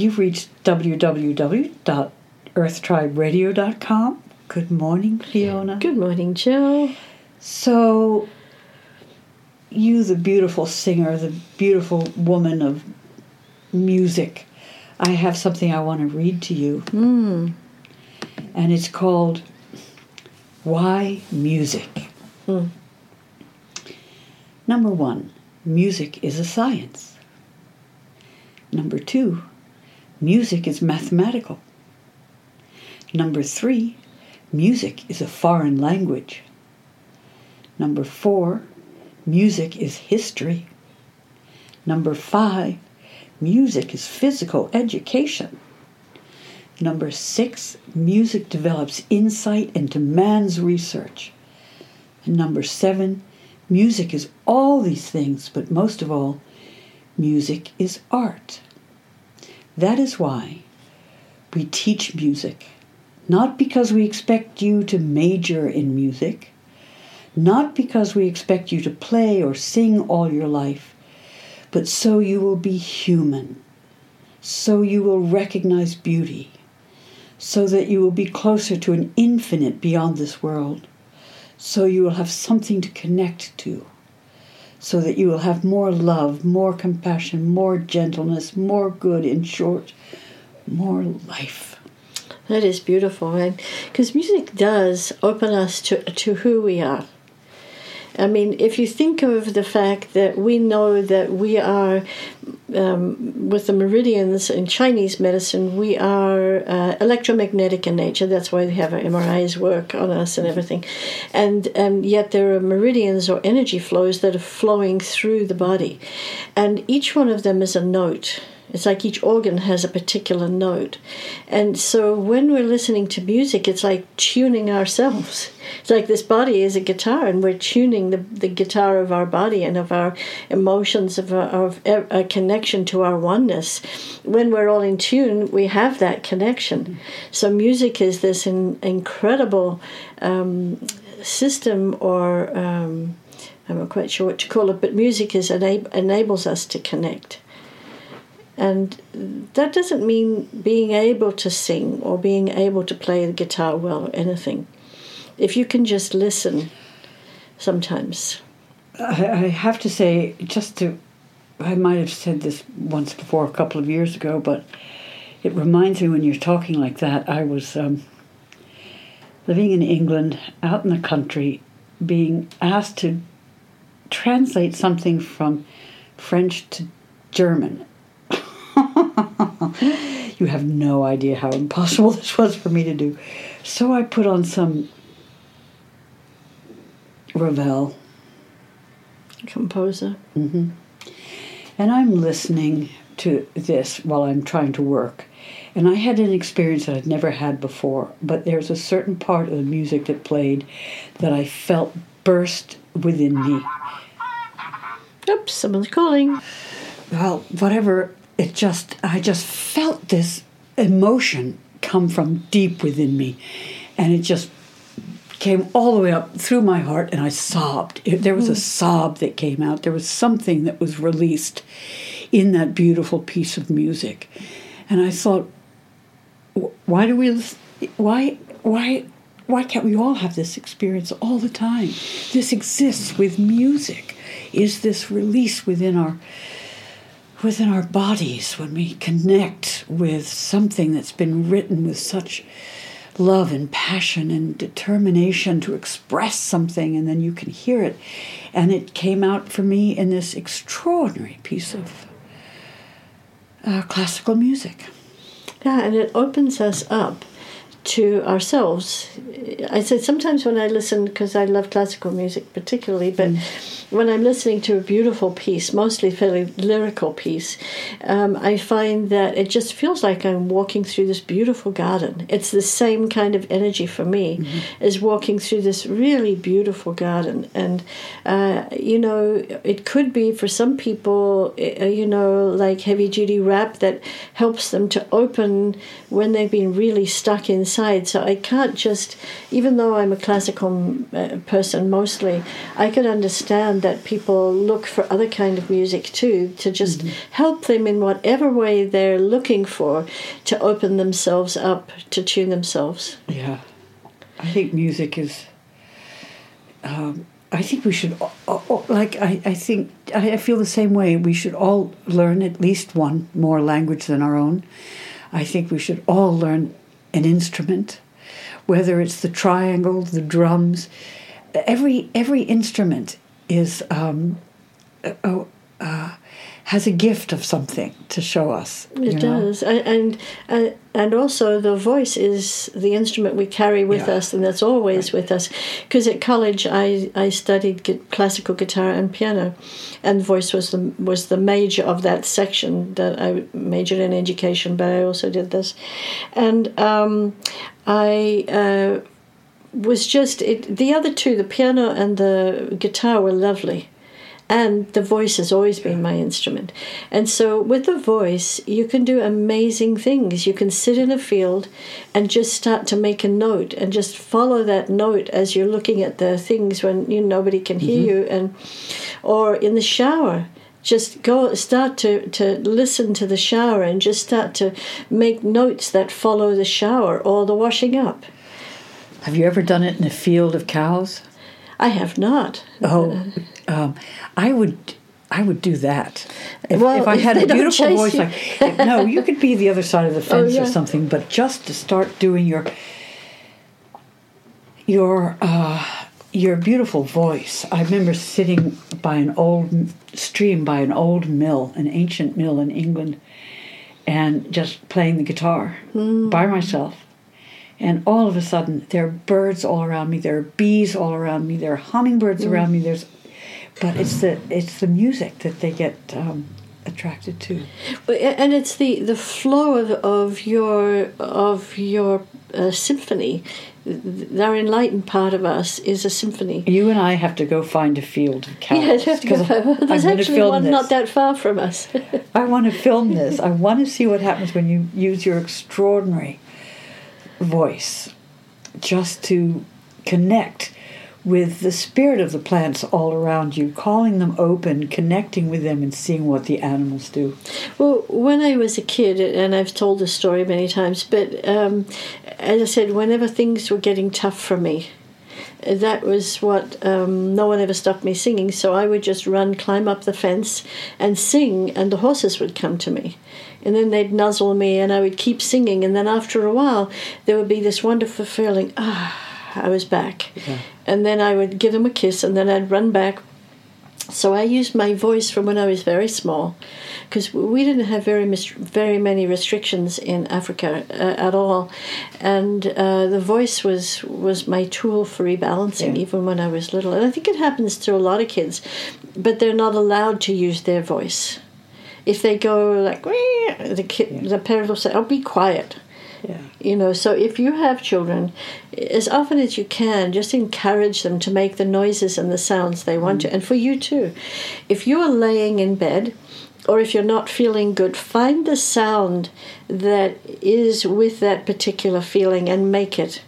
You've reached www.earthtriberadio.com. Good morning, Fiona. Good morning, Jill. So, you, the beautiful singer, the beautiful woman of music, I have something I want to read to you. Mm. And it's called Why Music? Mm. Number one, music is a science. Number two, music is mathematical. Number three, music is a foreign language. Number four, music is history. Number five, music is physical education. Number six, music develops insight into man's research. And number seven, music is all these things, but most of all, music is art. That is why we teach music, not because we expect you to major in music, not because we expect you to play or sing all your life, but so you will be human, so you will recognize beauty, so that you will be closer to an infinite beyond this world, so you will have something to connect to, so that you will have more love, more compassion, more gentleness, more good, in short, more life. That is beautiful, right? Because music does open us to, to who we are. I mean, if you think of the fact that we know that we are, um, with the meridians in Chinese medicine, we are uh, electromagnetic in nature. That's why we have our MRIs work on us and everything. And um, yet there are meridians or energy flows that are flowing through the body. And each one of them is a note. It's like each organ has a particular note. And so when we're listening to music, it's like tuning ourselves. It's like this body is a guitar, and we're tuning the, the guitar of our body and of our emotions, of, our, of a connection to our oneness. When we're all in tune, we have that connection. So music is this in, incredible um, system or. Um, I'm not quite sure what to call it, but music is enab- enables us to connect. And that doesn't mean being able to sing or being able to play the guitar well or anything. If you can just listen sometimes. I, have to say, just to, I might have said this once before a couple of years ago, but it reminds me when you're talking like that. I was um, living in England, out in the country, being asked to translate something from French to German you have no idea how impossible this was for me to do. So I put on some Ravel. Composer. Mm-hmm. And I'm listening to this while I'm trying to work. And I had an experience that I'd never had before, but there's a certain part of the music that played that I felt burst within me. Oops, someone's calling. Well, whatever it just I just felt this emotion come from deep within me, and it just came all the way up through my heart, and I sobbed. There was a hmm. sob that came out. There was something that was released in that beautiful piece of music, and I thought, why do we? Why? Why? Why can't we all have this experience all the time? This exists with music. Is this release within our within our bodies when we connect with something that's been written with such love and passion and determination to express something, and then you can hear it. And it came out for me in this extraordinary piece of uh, classical music. Yeah, and it opens us up to ourselves. I said sometimes when I listen, because I love classical music particularly, but mm. When I'm listening to a beautiful piece, mostly fairly lyrical piece, um, I find that it just feels like I'm walking through this beautiful garden. It's the same kind of energy for me mm-hmm. as walking through this really beautiful garden. And, uh, you know, it could be for some people, uh, you know, like heavy duty rap that helps them to open when they've been really stuck inside. So I can't just, even though I'm a classical uh, person mostly, I could understand that people look for other kind of music too to just help them in whatever way they're looking for to open themselves up to tune themselves. Yeah, I think music is. Um, I think we should, a- a- a- like, I, I think, I I feel the same way. We should all learn at least one more language than our own. I think we should all learn an instrument, whether it's the triangle, the drums. Every, every instrument is, um, uh, uh, has a gift of something to show us. It know? does, and and uh, and also the voice is the instrument we carry with Yeah. us, and that's always with us. Because at college, I I studied classical guitar and piano, and voice was the was the major of that section. That I majored in education, but I also did this, and um, I. Uh, was just it, the other two, the piano and the guitar, were lovely and the voice has always been my instrument. And so with the voice, you can do amazing things. You can sit in a field and just start to make a note and just follow that note as you're looking at the things when you nobody can hear mm-hmm. you and or in the shower. Just go start to, to listen to the shower and just start to make notes that follow the shower or the washing up. Have you ever done it in a field of cows? I have not. Oh, um, I would. I would do that if, Well, if I had they a beautiful voice. you. Like no, you could be the other side of the fence yeah. or something, but just to start doing your your uh, your beautiful voice. I remember sitting by an old stream by an old mill, an ancient mill in England, and just playing the guitar by myself. And all of a sudden, there are birds all around me. There are bees all around me. There are hummingbirds around me. There's, but it's the it's the music that they get um, attracted to. But and it's the the flow of of your of your uh, symphony. Our enlightened part of us is a symphony. You and I have to go find a field of cows. Yeah, I'd have to go I'm there's gonna actually one this. not that far from us. I want to film this. I want to see what happens when you use your extraordinary voice just to connect with the spirit of the plants all around you, calling them open, connecting with them, and seeing what the animals do. Well, when I was a kid, and I've told this story many times, but um, as I said, whenever things were getting tough for me, that was what um, no one ever stopped me singing. So I would just run, climb up the fence, and sing, and the horses would come to me. And then they'd nuzzle me, and I would keep singing. And then after a while, there would be this wonderful feeling ah, I was back. And then I would give them a kiss, and then I'd run back, so I used my voice from when I was very small, because we didn't have very very many restrictions in Africa uh, at all, and uh, the voice was was my tool for rebalancing Yeah. even when I was little. And I think it happens to a lot of kids, but they're not allowed to use their voice. If they go like the kid, the parent will say, "Oh, be quiet." Yeah. You know, so if you have children, as often as you can, just encourage them to make the noises and the sounds they want to. Mm. And for you too. If you are laying in bed or if you're not feeling good, find the sound that is with that particular feeling and make it.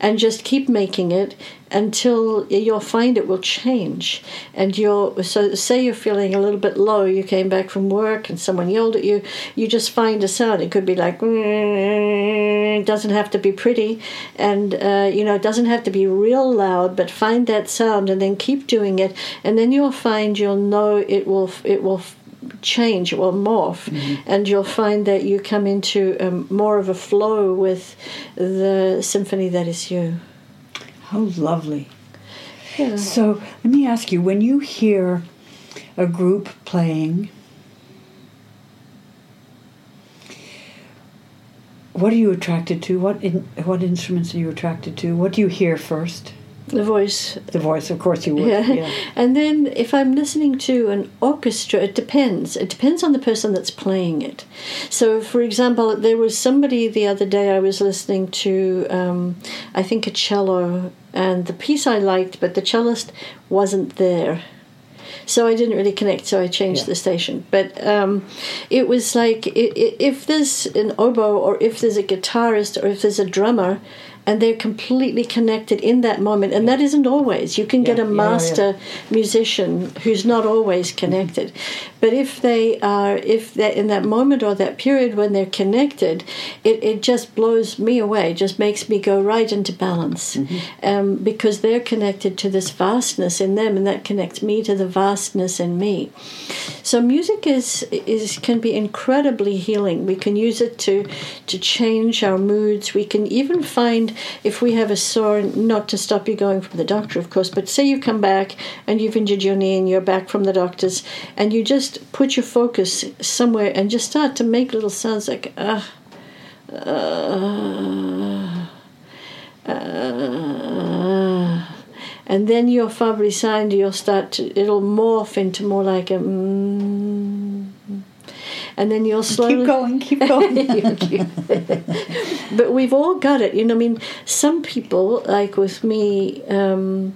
And just keep making it until you'll find it will change. And you'll, so say you're feeling a little bit low, you came back from work and someone yelled at you, you just find a sound. It could be like, it doesn't have to be pretty, and uh, you know, it doesn't have to be real loud, but find that sound and then keep doing it. And then you'll find you'll know it will, it will change, it will morph, and you'll find that you come into um, more of a flow with the symphony that is you. How lovely. Yeah. So let me ask you when you hear a group playing, what are you attracted to? What in, what instruments are you attracted to? What do you hear first? The voice. The voice, of course you would. Yeah. yeah. And then if I'm listening to an orchestra, it depends. It depends on the person that's playing it. So, for example, there was somebody the other day I was listening to, um, I think, a cello, and the piece I liked, but the cellist wasn't there. So I didn't really connect, so I changed Yeah. the station. But um, it was like i- i- if there's an oboe, or if there's a guitarist, or if there's a drummer, and they're completely connected in that moment. And that isn't always. You can get Yeah, a yeah, yeah. master musician who's not always connected. But if they are, if they're in that moment or that period when they're connected, it, it just blows me away, It just makes me go right into balance um, because they're connected to this vastness in them and that connects me to the vastness in me. So music is is can be incredibly healing. We can use it to to change our moods. We can even find if we have a sore, not to stop you going from the doctor, of course, but say you come back and you've injured your knee and you're back from the doctor's, and you just put your focus somewhere and just start to make little sounds like ah. Uh, uh, and then your Fabry sound, you'll start to, it'll morph into more like a mm, and then you'll slowly Keep going, keep going. but we've all got it. You know, I mean, some people, like with me, um,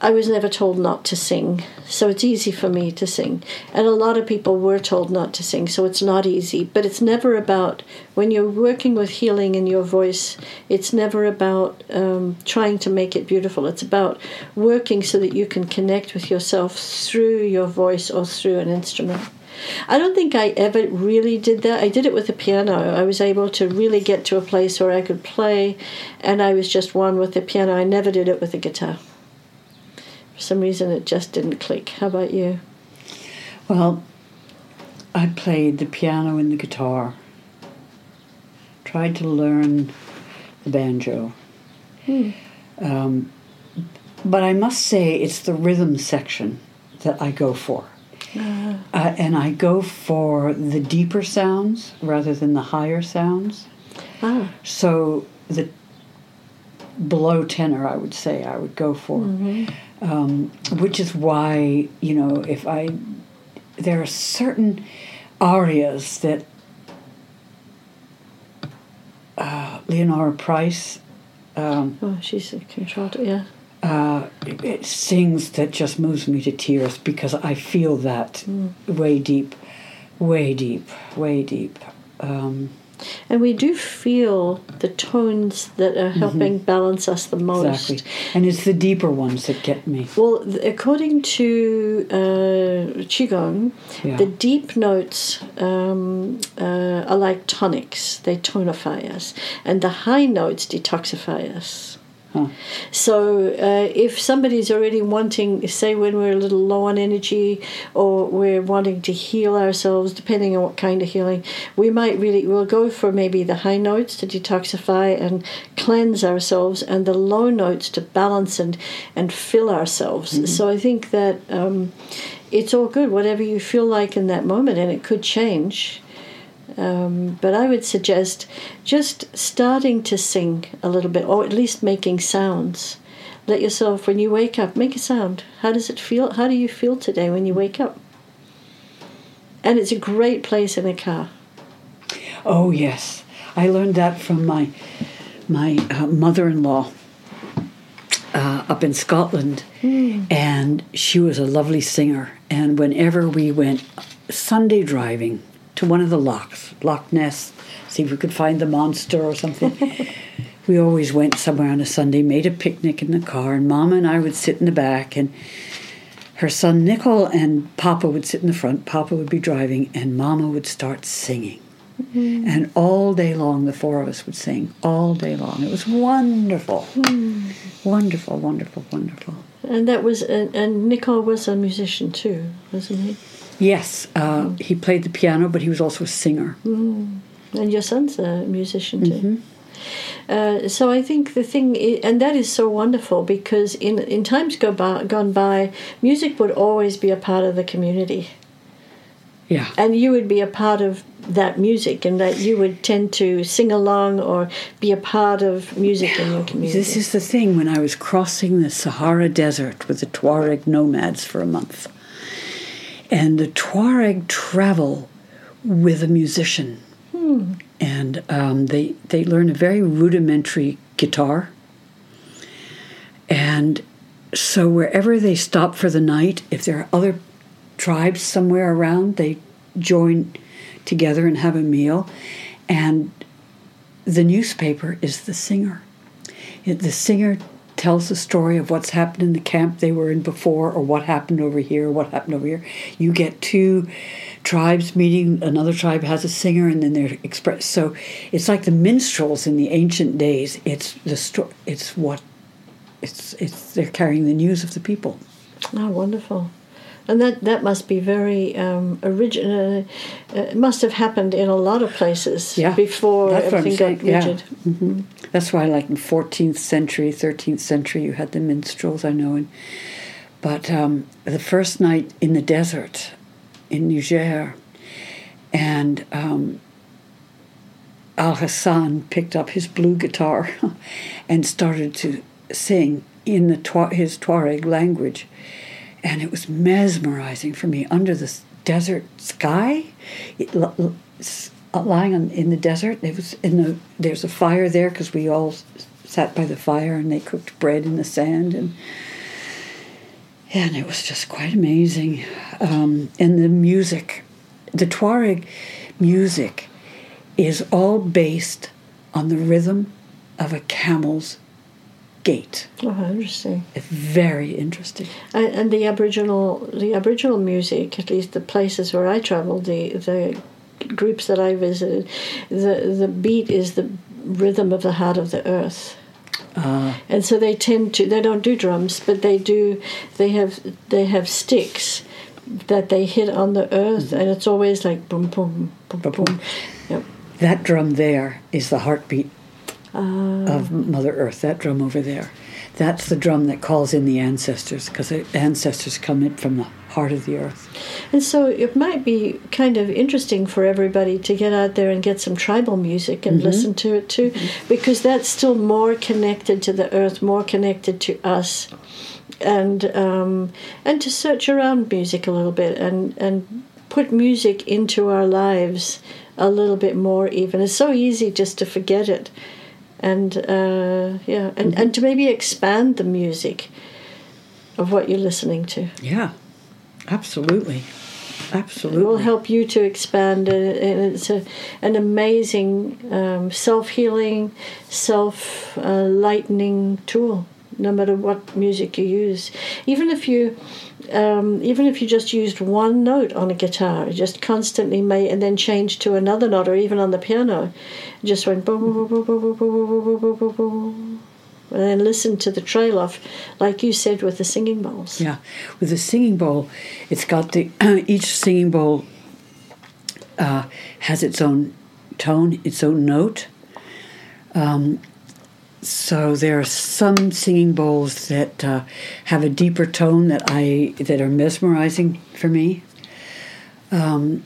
I was never told not to sing, so it's easy for me to sing. And a lot of people were told not to sing, so it's not easy. But it's never about, when you're working with healing in your voice, it's never about um, trying to make it beautiful. It's about working so that you can connect with yourself through your voice or through an instrument. I don't think I ever really did that. I did it with the piano. I was able to really get to a place where I could play, and I was just one with the piano. I never did it with the guitar. For some reason, it just didn't click. How about you? Well, I played the piano and the guitar. Tried to learn the banjo. Um, but I must say, it's the rhythm section that I go for. Uh, and I go for the deeper sounds rather than the higher sounds. Ah, So the below tenor, I would say, I would go for, um, which is why you know if I there are certain arias that uh, Leonora Price um, oh, she's a contralto. Yeah. It, sings that just moves me to tears because I feel that way deep, way deep, way deep. Um, And we do feel the tones that are helping balance us the most. exactly, and it's the deeper ones that get me. Well, according to uh, Qigong, Yeah. the deep notes um, uh, are like tonics, they tonify us, and the high notes detoxify us. So, uh, if somebody's already wanting, say, when we're a little low on energy or we're wanting to heal ourselves, depending on what kind of healing, we might really, we'll go for maybe the high notes to detoxify and cleanse ourselves, and the low notes to balance and, and fill ourselves. So, I think that um, it's all good, whatever you feel like in that moment, and it could change. Um, but I would suggest just starting to sing a little bit, or at least making sounds. Let yourself, when you wake up, make a sound. How does it feel? How do you feel today when you wake up? And it's a great place in a car. Oh yes, I learned that from my my uh, mother-in-law uh, up in Scotland, and she was a lovely singer. And whenever we went Sunday driving to one of the lochs, Loch Ness, see if we could find the monster or something. we always went somewhere on a Sunday, made a picnic in the car, and Mama and I would sit in the back, and her son Nickel and Papa would sit in the front. Papa would be driving, and Mama would start singing. Mm-hmm. And all day long, the four of us would sing all day long. It was wonderful, mm. wonderful, wonderful, wonderful. And that was, and, and Nicole was a musician too, wasn't he? Yes, uh, he played the piano, but he was also a singer. And your son's a musician too. Uh, so I think the thing, i and that is so wonderful because in in times go by, gone by, music would always be a part of the community, Yeah, and you would be a part of that music, and that you would tend to sing along or be a part of music in your community. this is the thing. When I was crossing the Sahara Desert with the Tuareg nomads for a month, and the Tuareg travel with a musician, and um, they they learn a very rudimentary guitar, and so wherever they stop for the night, if there are other tribes somewhere around, they join together and have a meal, and the newspaper is the singer. It, the singer tells the story of what's happened in the camp they were in before, or what happened over here, what happened over here. You get two tribes meeting. Another tribe has a singer, and then they're expressed. So it's like the minstrels in the ancient days. It's the sto- It's what. It's it's they're carrying the news of the people. Oh, wonderful. And that, that must be very um, original. Uh, it must have happened in a lot of places Yeah, before that's everything got saying, yeah. rigid. hmm That's why, like in 14th century, 13th century, you had the minstrels, I know. And, but um, the first night in the desert in Niger, and um, Al Hassan picked up his blue guitar and started to sing in the Twa- his Tuareg language. And it was mesmerizing for me under this desert sky. It, uh, lying on, in the desert, it was in the. There's a fire there because we all sat by the fire and they cooked bread in the sand and and it was just quite amazing. Um, and the music, the Tuareg music, is all based on the rhythm of a camel's gait. Oh, interesting. Very interesting. And, and the Aboriginal, the Aboriginal music, at least the places where I travelled, the the groups that I visited, the the beat is the rhythm of the heart of the earth. Ah. and so they tend to they don't do drums, but they do they have they have sticks that they hit on the earth, mm-hmm. and it's always like boom boom boom Boom, boom. boom. Yep. That drum there is the heartbeat Uh, of Mother Earth. That drum over there, that's the drum that calls in the ancestors because the ancestors come in from the heart of the earth. And so it might be kind of interesting for everybody to get out there and get some tribal music and listen to it too, because that's still more connected to the earth, more connected to us, and um, and to search around music a little bit and and put music into our lives a little bit more. Even it's so easy just to forget it, and uh, yeah, and and to maybe expand the music of what you're listening to. Yeah, absolutely, absolutely. It will help you to expand, uh, and it's a, an amazing um, self healing, self uh, lightening tool. No matter what music you use, even if you, um, even if you just used one note on a guitar, just constantly may and then change to another note, or even on the piano, just went boom, boom, boom, boom, boom, boom, boom, boom, boom, boom, boom, and then listen to the trail off, like you said with the singing bowls. Yeah, with the singing bowl, it's got the each singing bowl uh, has its own tone, its own note. Um, so there are some singing bowls that uh, have a deeper tone that I that are mesmerizing for me. Um,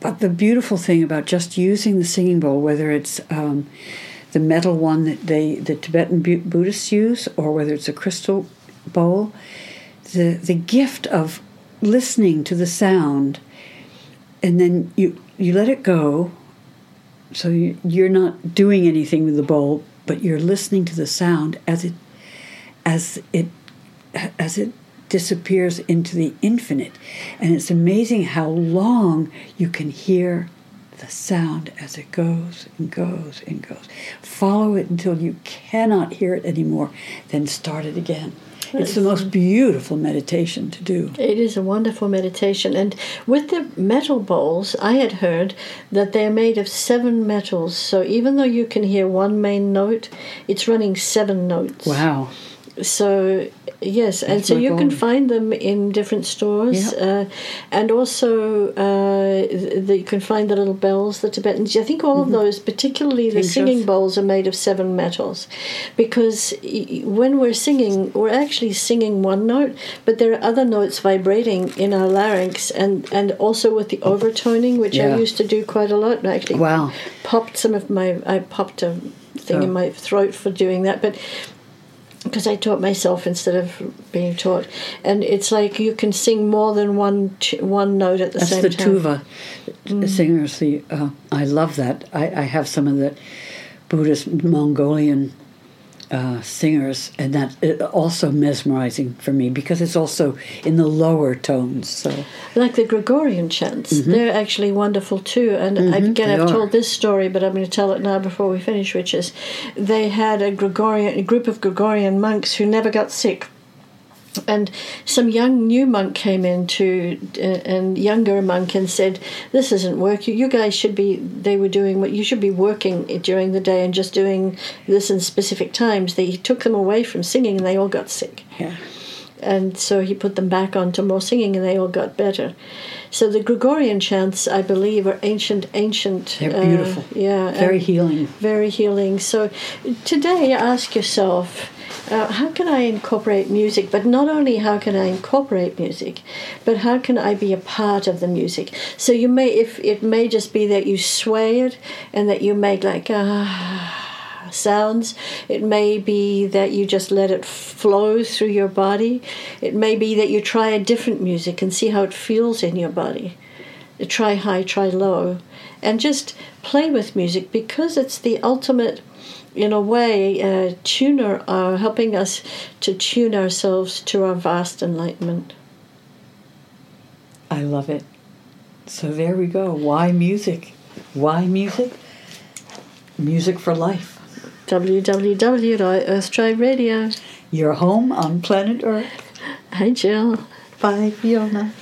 but the beautiful thing about just using the singing bowl, whether it's um, the metal one that they the Tibetan Bu- Buddhists use, or whether it's a crystal bowl, the the gift of listening to the sound, and then you you let it go. So you, you're not doing anything with the bowl, but you're listening to the sound as it as it as it disappears into the infinite, and it's amazing how long you can hear the sound as it goes and goes and goes. Follow it until you cannot hear it anymore, then start it again. It's the most beautiful meditation to do. It is a wonderful meditation. And with the metal bowls, I had heard that they're made of seven metals. So even though you can hear one main note, it's running seven notes. Wow. So yes, and That's so you can find them in different stores, Yeah. uh, and also uh, you can find the little bells, the Tibetans. I think all of those, particularly the singing bowls, are made of seven metals, because y- when we're singing, we're actually singing one note, but there are other notes vibrating in our larynx, and and also with the overtoning, which Yeah. I used to do quite a lot. And I actually Wow. popped some of my I popped a thing in Oh. my throat for doing that, but because I taught myself instead of being taught, and it's like you can sing more than one one note at the That's same the time. That's the tuva singers. The uh, I love that. I, I have some of the Buddhist Mongolian uh, singers, and that also mesmerizing for me because it's also in the lower tones. So, like the Gregorian chants, they're actually wonderful too. And again, I've are. told this story, but I'm going to tell it now before we finish, which is they had a Gregorian, a group of Gregorian monks who never got sick. And some young new monk came in to, uh, and younger monk and said, "This isn't work. You, guys should be." They were doing what you should be working during the day and just doing this in specific times. They took them away from singing, and they all got sick yeah. and so he put them back onto more singing and they all got better so the gregorian chants i believe are ancient ancient They're uh, beautiful. yeah Very healing. very healing so today ask yourself uh, how can I incorporate music? But not only how can I incorporate music, but how can I be a part of the music? So you may, if it may just be that you sway it and that you make like ah sounds. It may be that you just let it flow through your body. It may be that you try a different music and see how it feels in your body. Try high, try low, and just play with music because it's the ultimate, in a way, uh, tuner, uh, helping us to tune ourselves to our vast enlightenment. I love it. So there we go. Why music? Why music? Music for life. www.earthtribe Radio. Your home on planet Earth. Hi, Jill. Bye, Fiona.